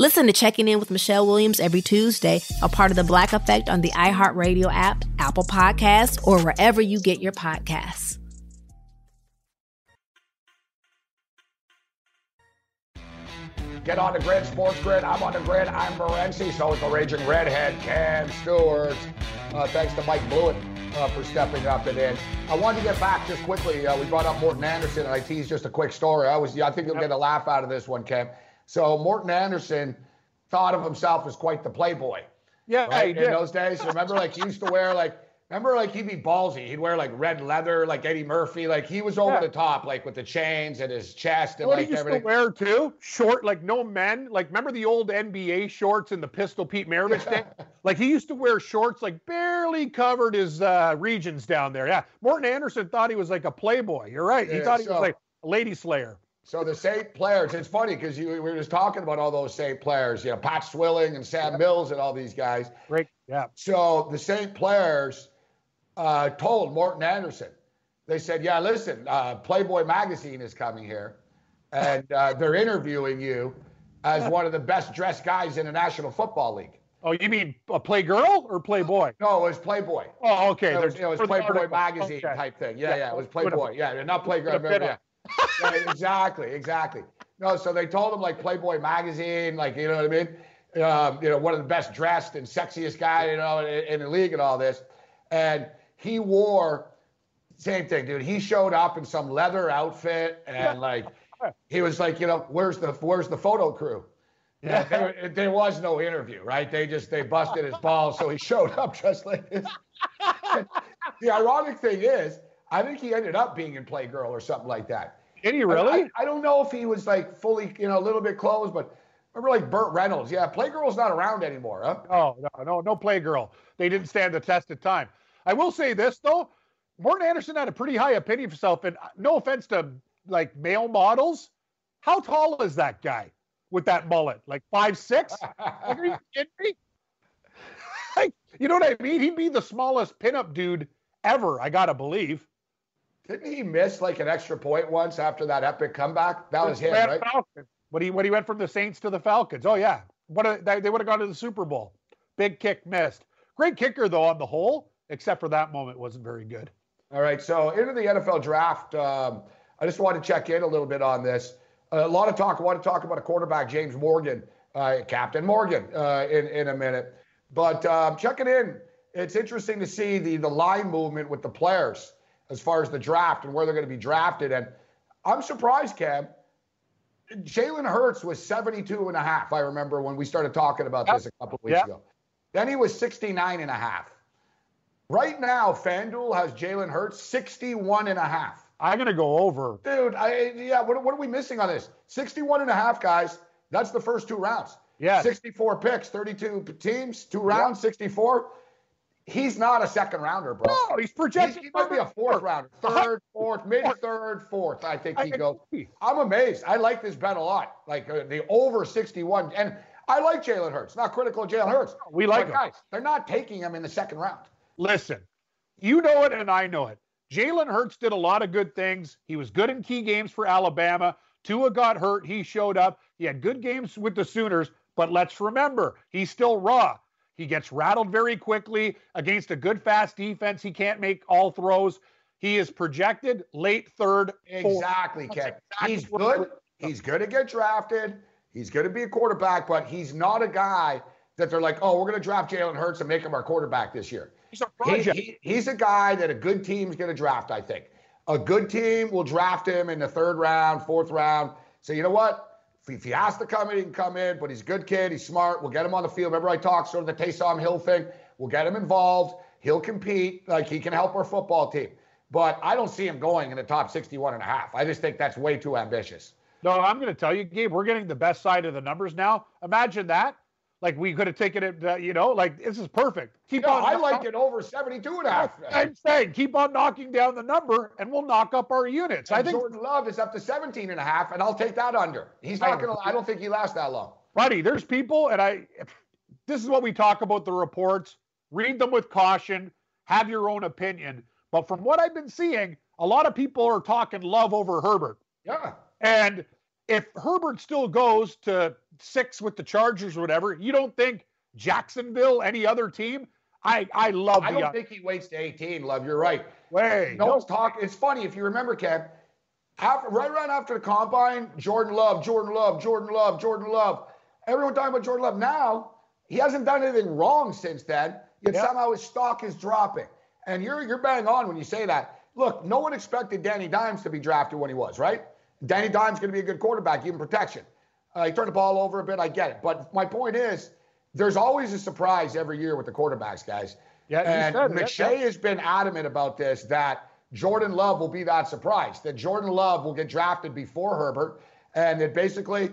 Listen to Checking In with Michelle Williams every Tuesday, a part of the Black Effect on the iHeartRadio app, Apple Podcasts, or wherever you get your podcasts. Get on the grid, Sports Grid. I'm on the grid. I'm Morency. So is the Raging Redhead, Cam Stewart. Uh, thanks to Mike Blewett uh, for stepping up and in. I wanted to get back just quickly. Uh, we brought up Morten Andersen, and I teased just a quick story. I was, I think you'll get a laugh out of this one, Cam. So Morten Andersen thought of himself as quite the playboy. Yeah, right? In those days, remember, like he used to wear like, remember, like he'd be ballsy. He'd wear like red leather, like Eddie Murphy. Like he was over Yeah. the top, like with the chains and his chest and What like he used everything. to wear too? Short, like no men. Like remember the old NBA shorts in the Pistol Pete Maravich day? (laughs) Like he used to wear shorts like barely covered his uh, regions down there. Yeah, Morten Andersen thought he was like a playboy. You're right. He Yeah, thought he so- was like a lady slayer. So the Saint players, it's funny because we were just talking about all those Saint players, you know, Pat Swilling and Sam Mills and all these guys. Right. Yeah. So the Saint players uh, told Morten Andersen they said, "Yeah, listen, uh, Playboy magazine is coming here, and uh, they're interviewing you as one of the best dressed guys in the National Football League." Oh, you mean a Playgirl or Playboy? No, it was Playboy. Oh, okay. It was, it was Playboy magazine Okay. type thing. Yeah, Yeah. yeah, it was Playboy. Yeah, not Playground. put a bit Remember, yeah. Yeah, exactly, exactly. No, so they told him like Playboy magazine, like you know what I mean. Um, you know, one of the best dressed and sexiest guy, you know, in, in the league and all this. And he wore same thing, dude. He showed up in some leather outfit and like he was like, you know, where's the where's the photo crew? Yeah, there, there was no interview, right? They just they busted his balls, so he showed up (laughs) just like this. the ironic thing is, I think he ended up being in Playgirl or something like that. Did he really? I, I don't know if he was like fully, you know, a little bit closed, but remember like Burt Reynolds. Yeah, Playgirl's not around anymore, huh? Oh, no, no, no Playgirl. They didn't stand the test of time. I will say this though, Morten Andersen had a pretty high opinion of himself, and uh, no offense to like male models, how tall is that guy with that mullet? Like five six? Like, are you (laughs) kidding me? like, you know what I mean? He'd be the smallest pinup dude ever. I gotta believe. Didn't he miss like an extra point once after that epic comeback? That was him, right? Falcons. When he when he went from the Saints to the Falcons. Oh yeah, what a, they, they would have gone to the Super Bowl. Big kick missed. Great kicker though on the whole, except for that moment wasn't very good. All right, so into the NFL draft, um, I just wanted to check in a little bit on this. a lot of talk. I want to talk about a quarterback, James Morgan, uh, Captain Morgan, uh, in in a minute. But um, checking in, it's interesting to see the the line movement with the players as far as the draft and where they're going to be drafted. And I'm surprised, Cam. Jalen Hurts was 72 and a half. I remember when we started talking about this a couple of weeks Yep. ago. Then he was 69 and a half. Right now, FanDuel has Jalen Hurts 61 and a half. I'm gonna go over. Dude, I yeah, what, what are we missing on this? 61 and a half, guys. That's the first two rounds. Yeah. 64 picks, 32 teams, two rounds, 64. He's not a second rounder, bro. No, he's projected. he might be a fourth rounder, third, fourth, mid third, fourth. I think he goes. I'm amazed. I like this bet a lot. Like uh, the over 61, and I like Jalen Hurts. Not critical of Jalen Hurts. We like him. guys. They're not taking him in the second round. Listen, you know it and I know it. Jalen Hurts did a lot of good things. He was good in key games for Alabama. Tua got hurt. He showed up. He had good games with the Sooners, but let's remember, he's still raw. He gets rattled very quickly against a good, fast defense. He can't make all throws. He is projected late third. Exactly, Ken. exactly He's good. He's going to get drafted. He's going to be a quarterback, but he's not a guy that they're like, oh, we're going to draft Jalen Hurts and make him our quarterback this year. He's a He- project. he- he's a guy that a good team's going to draft, I think. A good team will draft him in the third round, fourth round. So you know what? If, he has to come in, he can come in, but he's a good kid. He's smart. We'll get him on the field. Remember I talked sort of the Taysom Hill thing? We'll get him involved. He'll compete. Like he can help our football team. But I don't see him going in the top 61 and a half. I just think that's way too ambitious. No, I'm going to tell you, Gabe, we're getting the best side of the numbers now. Imagine that. Like we could have taken it, uh, you know, like this is perfect. Keep No, on. I liked it over 72 and a half. I'm saying keep on knocking down the number and we'll knock up our units. I think, Jordan Love is up to 17 and a half, and I'll take that under. He's not going to, I don't think he lasts that long. buddy, there's people, and I, this is what we talk about the reports. Read them with caution, have your own opinion. But from what I've been seeing, a lot of people are talking love over Herbert. Yeah. And if Herbert still goes to six with the Chargers or whatever, you don't think Jacksonville, any other team? I, I love I don't think he waits to 18, Love. You're right. way. No one's talking. It's funny if you remember, Kev. After, right around after the combine, Jordan Love, Jordan Love, Jordan Love, Jordan Love. Everyone talking about Jordan Love. Now he hasn't done anything wrong since then. Yet Yeah. somehow his stock is dropping. And you're you're bang on when you say that. Look, no one expected Danny Dimes to be drafted when he was right. Danny Dimes going to be a good quarterback, even protection. Uh, he turned the ball over a bit. I get it, but my point is, there's always a surprise every year with the quarterbacks, guys. Yeah, and said. Yeah, McShay yeah. has been adamant about this that Jordan Love will be that surprise, that Jordan Love will get drafted before Herbert, and that basically,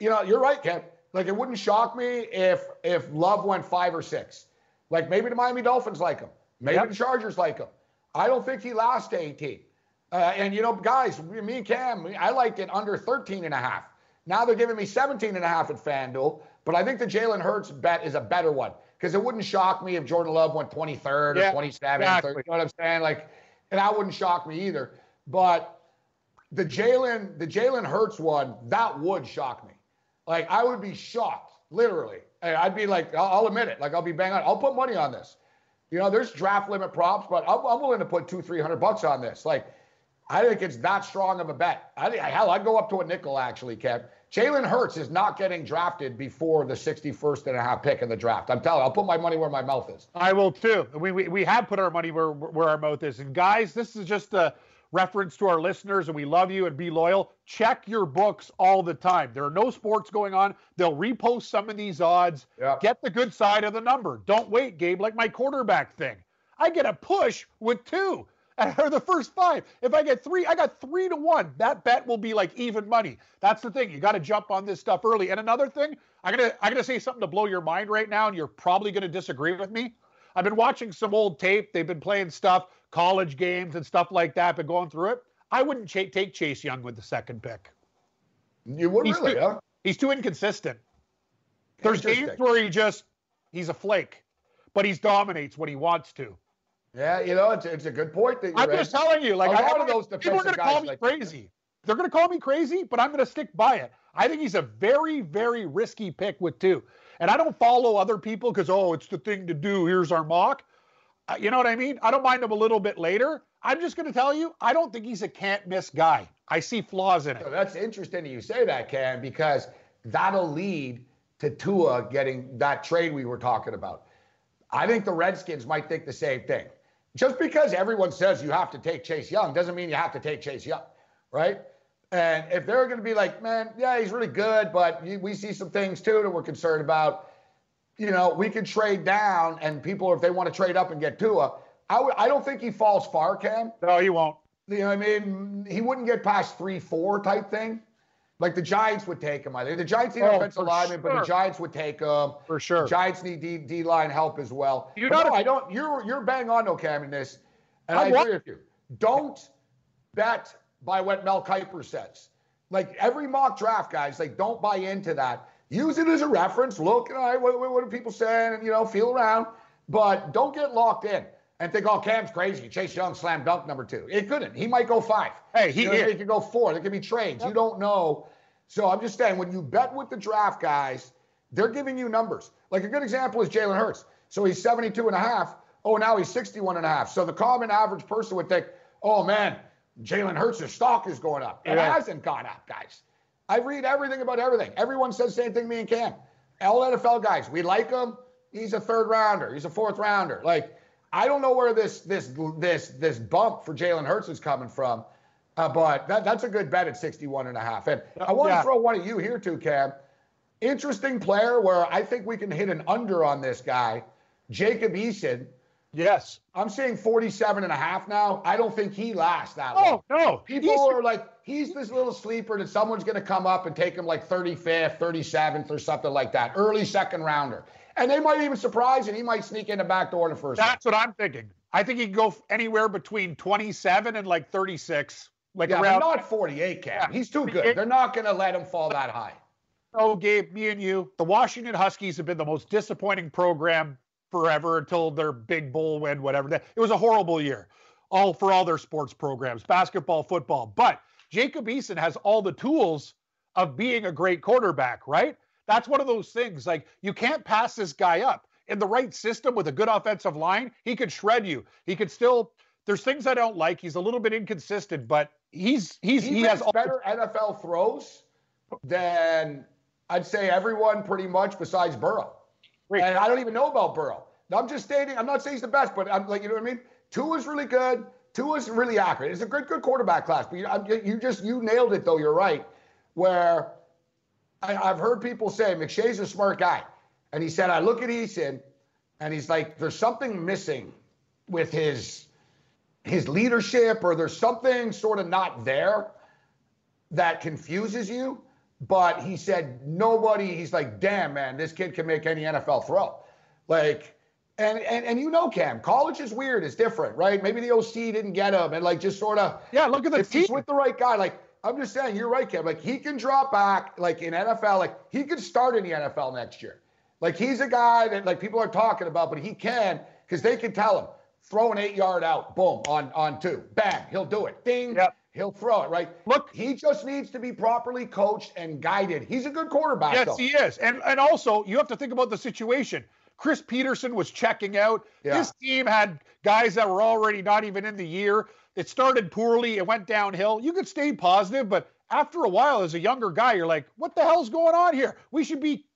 you know, you're right, Ken. Like it wouldn't shock me if if Love went five or six. Like maybe the Miami Dolphins like him, maybe Yep. the Chargers like him. I don't think he lasts to 18. Uh, and you know, guys, me and Cam, I liked it under 13 and a half. Now they're giving me 17 and a half at FanDuel, but I think the Jalen Hurts bet is a better one because it wouldn't shock me if Jordan Love went 23rd Yeah, or 27th. exactly. You know what I'm saying? Like, and that wouldn't shock me either. But the Jalen, the Jalen Hurts one, that would shock me. Like I would be shocked, literally. I'd be like, I'll, I'll admit it. Like I'll be bang on. I'll put money on this. You know, there's draft limit props, but I'm, I'm willing to put two, three hundred bucks on this. Like, I think it's that strong of a bet. I think hell, I'd go up to a nickel actually, Kev. Jalen Hurts is not getting drafted before the 61st and a half pick in the draft. I'm telling you, I'll put my money where my mouth is. I will too. We, we, we have put our money where, where our mouth is. And guys, this is just a reference to our listeners, and we love you and be loyal. Check your books all the time. There are no sports going on. They'll repost some of these odds. Get the good side of the number. Don't wait, Gabe, like my quarterback thing. I get a push with two or the first five. If I get three, I got three to one. That bet will be like even money. That's the thing. You got to jump on this stuff early. And another thing, I'm gonna I'm gonna say something to blow your mind right now, and you're probably gonna disagree with me. I've been watching some old tape. They've been playing stuff, college games and stuff like that. Been going through it. I wouldn't ch- take Chase Young with the second pick. You would He's really, too, huh? He's too inconsistent. There's games where he just he's a flake, but he dominates when he wants to. Yeah, you know, it's, it's a good point that you're I'm in. just telling you, like A I, lot I- of those people are going to call me like- crazy. They're going to call me crazy, but I'm going to stick by it. I think he's a very, very risky pick with two. And I don't follow other people because oh, it's the thing to do. Here's our mock. Uh, you know what I mean? I don't mind him a little bit later. I'm just going to tell you, I don't think he's a can't miss guy. I see flaws in it. So that's interesting that you say that, Cam, because that'll lead to Tua getting that trade we were talking about. I think the Redskins might think the same thing. Just because everyone says you have to take Chase Young doesn't mean you have to take Chase Young, right? And if they're going to be like, man, yeah, he's really good, but we see some things too that we're concerned about. You know, we could trade down, and people, if they want to trade up and get Tua, I w- I don't think he falls far, Cam. No, he won't. You know what I mean? He wouldn't get past three, four type thing. Like the Giants would take him. I think the Giants need Oh, offensive lineman, but the. Giants would take him. For sure. The Giants need D, D line help as well. You But gotta- no, I don't. You're you're bang on, no Cam, in this, and I'm I wa- agree with you. Don't bet by what Mel Kiper says. Like every mock draft, guys, like don't buy into that. Use it as a reference. Look, right, what, what, what are people saying, and you know, feel around, but don't get locked in and think, oh, Cam's crazy. Chase Young slam dunk number two. It couldn't. He might go five. Hey, he You know. He could go four. There could be trades. You don't know. So I'm just saying, when you bet with the draft guys, they're giving you numbers. Like a good example is Jalen Hurts. So he's 72 and a half. Oh, now he's 61 and a half. So the common average person would think, oh man, Jalen Hurts' stock is going up. It Yeah. hasn't gone up, guys. I read everything about everything. Everyone says the same thing, me and Cam. All NFL guys, we like him. He's a third rounder. He's a fourth rounder. Like, I don't know where this this this this bump for Jalen Hurts is coming from. Uh, but that, that's a good bet at 61 and a half. And I want to throw one of you here too, Cam. Interesting player where I think we can hit an under on this guy, Jacob Eason. Yes. I'm saying 47 and a half now. I don't think he lasts that long. Oh no. People He's- are like, he's this little sleeper that someone's going to come up and take him like 35th, 37th, or something like that. Early second rounder. And they might even surprise and he might sneak in the back door in the first. That's what I'm thinking. I think he can go anywhere between 27 and like 36. Like Yeah, around. not 48, Cam. Yeah. He's too good. They're not going to let him fall that high. Oh, Gabe, me and you, the Washington Huskies have been the most disappointing program forever until their big bowl win, whatever. It was a horrible year, all for all their sports programs, basketball, football. But Jacob Eason has all the tools of being a great quarterback, right? That's one of those things. Like you can't pass this guy up in the right system with a good offensive line. He could shred you. He could still. There's things I don't like. He's a little bit inconsistent, but he's he's He, he, has all. better NFL throws than I'd say everyone pretty much besides Burrow. Great. And I don't even know about Burrow. I'm just stating, I'm not saying he's the best, but I'm like, you know what I mean? Two is really good. Two is really accurate. It's a good, good quarterback class. But you, you just, you nailed it though. You're right. Where I, I've heard people say McShay's a smart guy. And he said, I look at Eason and he's like, there's something missing with his his leadership or there's something sort of not there that confuses you. But he said nobody, he's like, damn, man, this kid can make any NFL throw. Like, and and and you know, Cam, college is weird, it's different, right? Maybe the OC didn't get him, and like just sort of Yeah, look at the if he's with the right guy, like I'm just saying, you're right, Cam. Like he can drop back, like in NFL, like he could start in the NFL next year. Like he's a guy that like people are talking about, but he can because they can tell him throw an eight yard out, boom, on on two, bang, he'll do it. Ding, Yep. he'll throw it. Right. Look- he just needs to be properly coached and guided. He's a good quarterback. Yes, though. he is. And and also you have to think about the situation. Chris Petersen was checking out. Yeah. This team had guys that were already not even in the year. It started poorly, it went downhill. You could stay positive, but after a while, as a younger guy, you're like, what the hell's going on here? We should be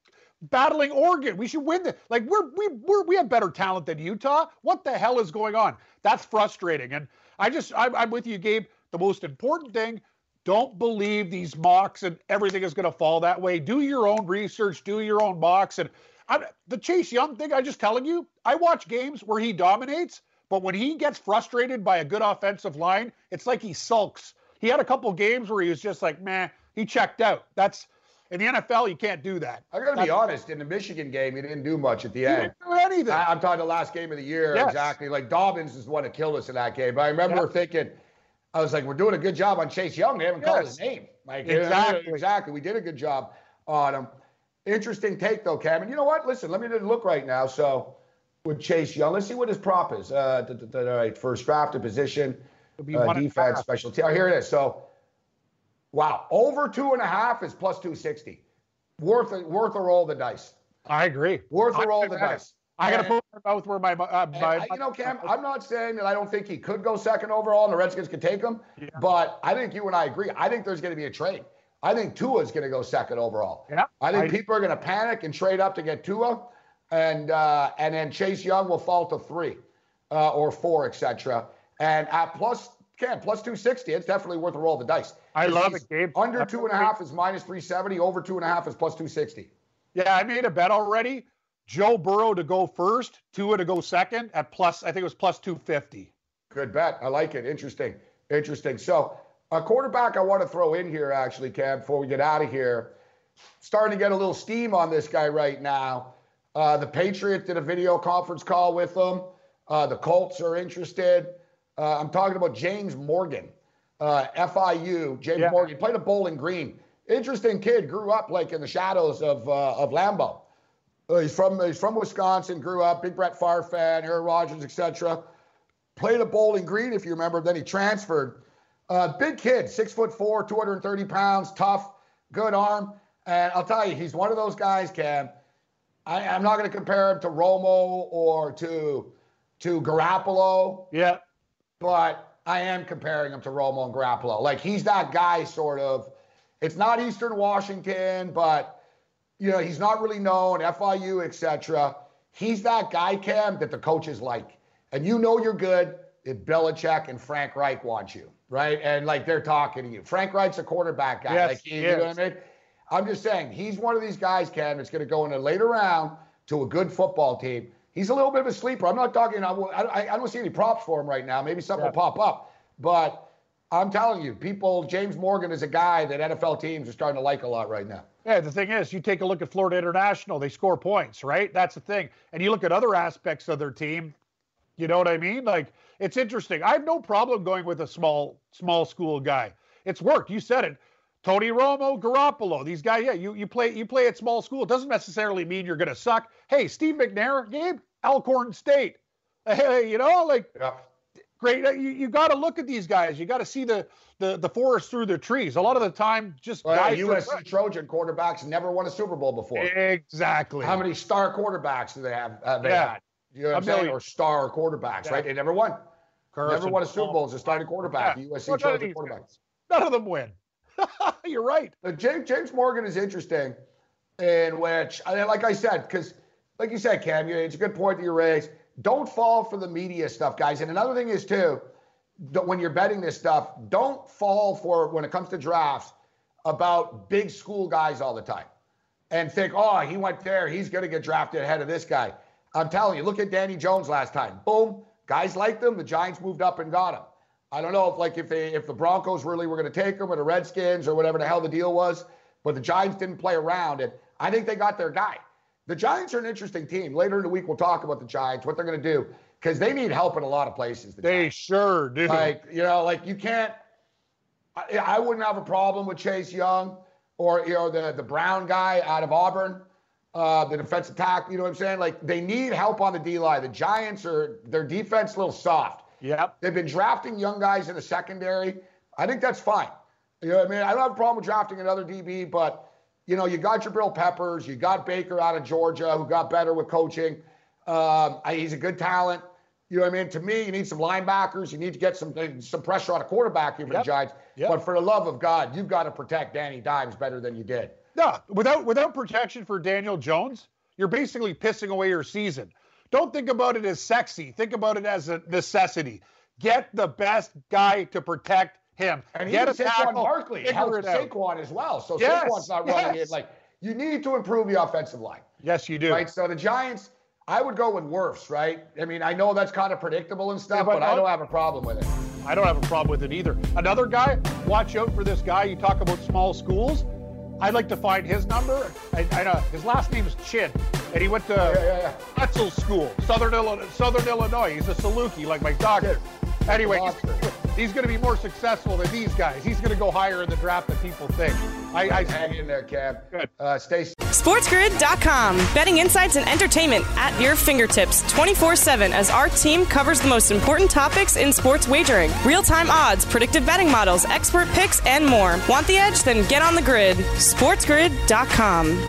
battling Oregon. We should win the like we're we we're, we have better talent than Utah. What the hell is going on? That's frustrating. And I just I'm, I'm with you, Gabe. The most important thing. Don't believe these mocks and everything is going to fall that way. Do your own research, do your own mocks. And I, the Chase Young thing, I'm just telling you, I watch games where he dominates, but when he gets frustrated by a good offensive line, it's like he sulks. He had a couple games where he was just like, man, he checked out. That's in the NFL, you can't do that. I got to be honest. In the Michigan game, he didn't do much at the He end. didn't do anything. I, I'm talking the last game of the year. Yes. Exactly. Like Dobbins is the one that killed us in that game. But I remember Yeah. thinking, I was like, we're doing a good job on Chase Young. They haven't called Yes. his name. Like, Exactly. exactly. We did a good job on him. Interesting take though, Cam. And you know what? Listen, let me look right now. So with Chase Young, let's see what his prop is. Uh, d- d- d- all right, first drafted position, uh, one and a defense, special team. Oh, here it is. So, wow, over two and a half is plus two sixty. Worth a, worth a roll of the dice. I agree. Worth a roll of the dice. I got to put my mouth where my uh, my. You know, Cam, I'm not saying that I don't think he could go second overall and the Redskins could take him, but I think you and I agree. I think there's going to be a trade. I think Tua's going to go second overall. Yeah, I think I- people are going to panic and trade up to get Tua, and uh, and then Chase Young will fall to three uh, or four, etc. And at plus Cam plus 260, it's definitely worth a roll of the dice. I love it, Gabe. Under That's two and a half is minus 370. Over two and a half is plus 260. Yeah, I made a bet already. Joe Burrow to go first, Tua to go second at plus. I think it was plus two fifty. Good bet. I like it. Interesting. Interesting. So, a quarterback I want to throw in here, actually, Cam, before we get out of here. Starting to get a little steam on this guy right now. Uh, the Patriots did a video conference call with them. Uh, the Colts are interested. Uh, I'm talking about James Morgan, uh, FIU. James Yeah. Morgan played at Bowling Green. Interesting kid. Grew up like in the shadows of uh, of Lambeau. Uh, he's from he's from Wisconsin. Grew up big Brett Favre fan, Aaron Rodgers, etc played at Bowling Green, if you remember. Then he transferred. Uh, big kid, six foot four, 230 pounds, tough, good arm. And I'll tell you, he's one of those guys, Cam. I, I'm not going to compare him to Romo or to to Garoppolo, Yeah, but I am comparing him to Romo and Garoppolo. Like he's that guy, sort of. It's not Eastern Washington, but you know he's not really known, FIU, etc. He's that guy, Cam, that the coaches like, and you know you're good if Belichick and Frank Reich want you, right? And like they're talking to you. Frank Reich's a quarterback guy. Yes, like he, he you know what. I mean? I'm just saying he's one of these guys, Cam, that's going to go in a later round to a good football team. He's a little bit of a sleeper. I'm not talking. I, I, I don't see any props for him right now. Maybe something Yeah. will pop up, but I'm telling you, people. James Morgan is a guy that NFL teams are starting to like a lot right now. yeah. The thing is, you take a look at Florida International; they score points, right? That's the thing. And you look at other aspects of their team. You know what I mean? Like it's interesting. I have no problem going with a small small school guy. It's worked. You said it. Tony Romo, Garoppolo, these guys. Yeah, you you play you play at small school. It doesn't necessarily mean you're going to suck. Hey, Steve McNair, Gabe, Alcorn State. (laughs) Hey, you know, like Yeah. great. uh, You, you got to look at these guys. You got to see the, the the forest through the trees. A lot of the time, just Well, guys. USC Trojan quarterbacks never won a Super Bowl before. Exactly. How many star quarterbacks do they have? Uh, they Yeah. had? You know what I'm saying? million. Or star quarterbacks, Yeah. right? They never won. Never won a Super Bowl as a starting quarterback. Yeah. USC Trojan these quarterback. guys. None of them win. (laughs) You're right. James, James Morgan is interesting, in which, like I said, because, like you said, Cam, it's a good point that you raised. Don't fall for the media stuff, guys. And another thing is too, when you're betting this stuff, don't fall for when it comes to drafts about big school guys all the time, and think, oh, he went there, he's going to get drafted ahead of this guy. I'm telling you, look at Danny Jones last time. Boom, guys liked him. The Giants moved up and got him. I don't know if like if they if the Broncos really were going to take him or the Redskins or whatever the hell the deal was, but the Giants didn't play around, and I think they got their guy. The Giants are an interesting team. Later in the week, we'll talk about the Giants, what they're going to do, because they need help in a lot of places. The They Giants. sure do. Like, you know, like you can't. I, I wouldn't have a problem with Chase Young or you know the the Brown guy out of Auburn. uh, the defense attack. You know what I'm saying? Like they need help on the D line. The Giants are their defense a little soft. Yep. They've been drafting young guys in the secondary. I think that's fine. You know what I mean? I don't have a problem with drafting another DB, but you know, you got your Bill Peppers, you got Baker out of Georgia, who got better with coaching. Um, he's a good talent. You know what I mean? To me, you need some linebackers. You need to get some some pressure on a quarterback here for Yep. the Giants. Yep. But for the love of God, you've got to protect Danny Dimes better than you did. No, without without protection for Daniel Jones, you're basically pissing away your season. Don't think about it as sexy. Think about it as a necessity. Get the best guy to protect him. And Get even a Saquon tackle. Barkley helps. Saquon as well. So Yes, Saquon's not running yes. it. Like you need to improve the offensive line. Yes, you do. Right. So the Giants, I would go with Wirfs, right? I mean, I know that's kind of predictable and stuff, Yeah, but but, I don't have a problem with it. I don't have a problem with it either. Another guy, watch out for this guy. You talk about small schools. I'd like to find his number. I, I know his last name is Chinn, and he went to Yeah, yeah, yeah. School, Southern Illinois. Southern Illinois. He's a Saluki, like my doctor. Anyway. He's, he's going to be more successful than these guys. He's going to go higher in the draft than people think. I, I Hang in there, Cam. Good. Uh, stay SportsGrid.com. Betting insights and entertainment at your fingertips 24 7 as our team covers the most important topics in sports wagering real time odds, predictive betting models, expert picks, and more. Want the edge? Then get on the grid. SportsGrid.com.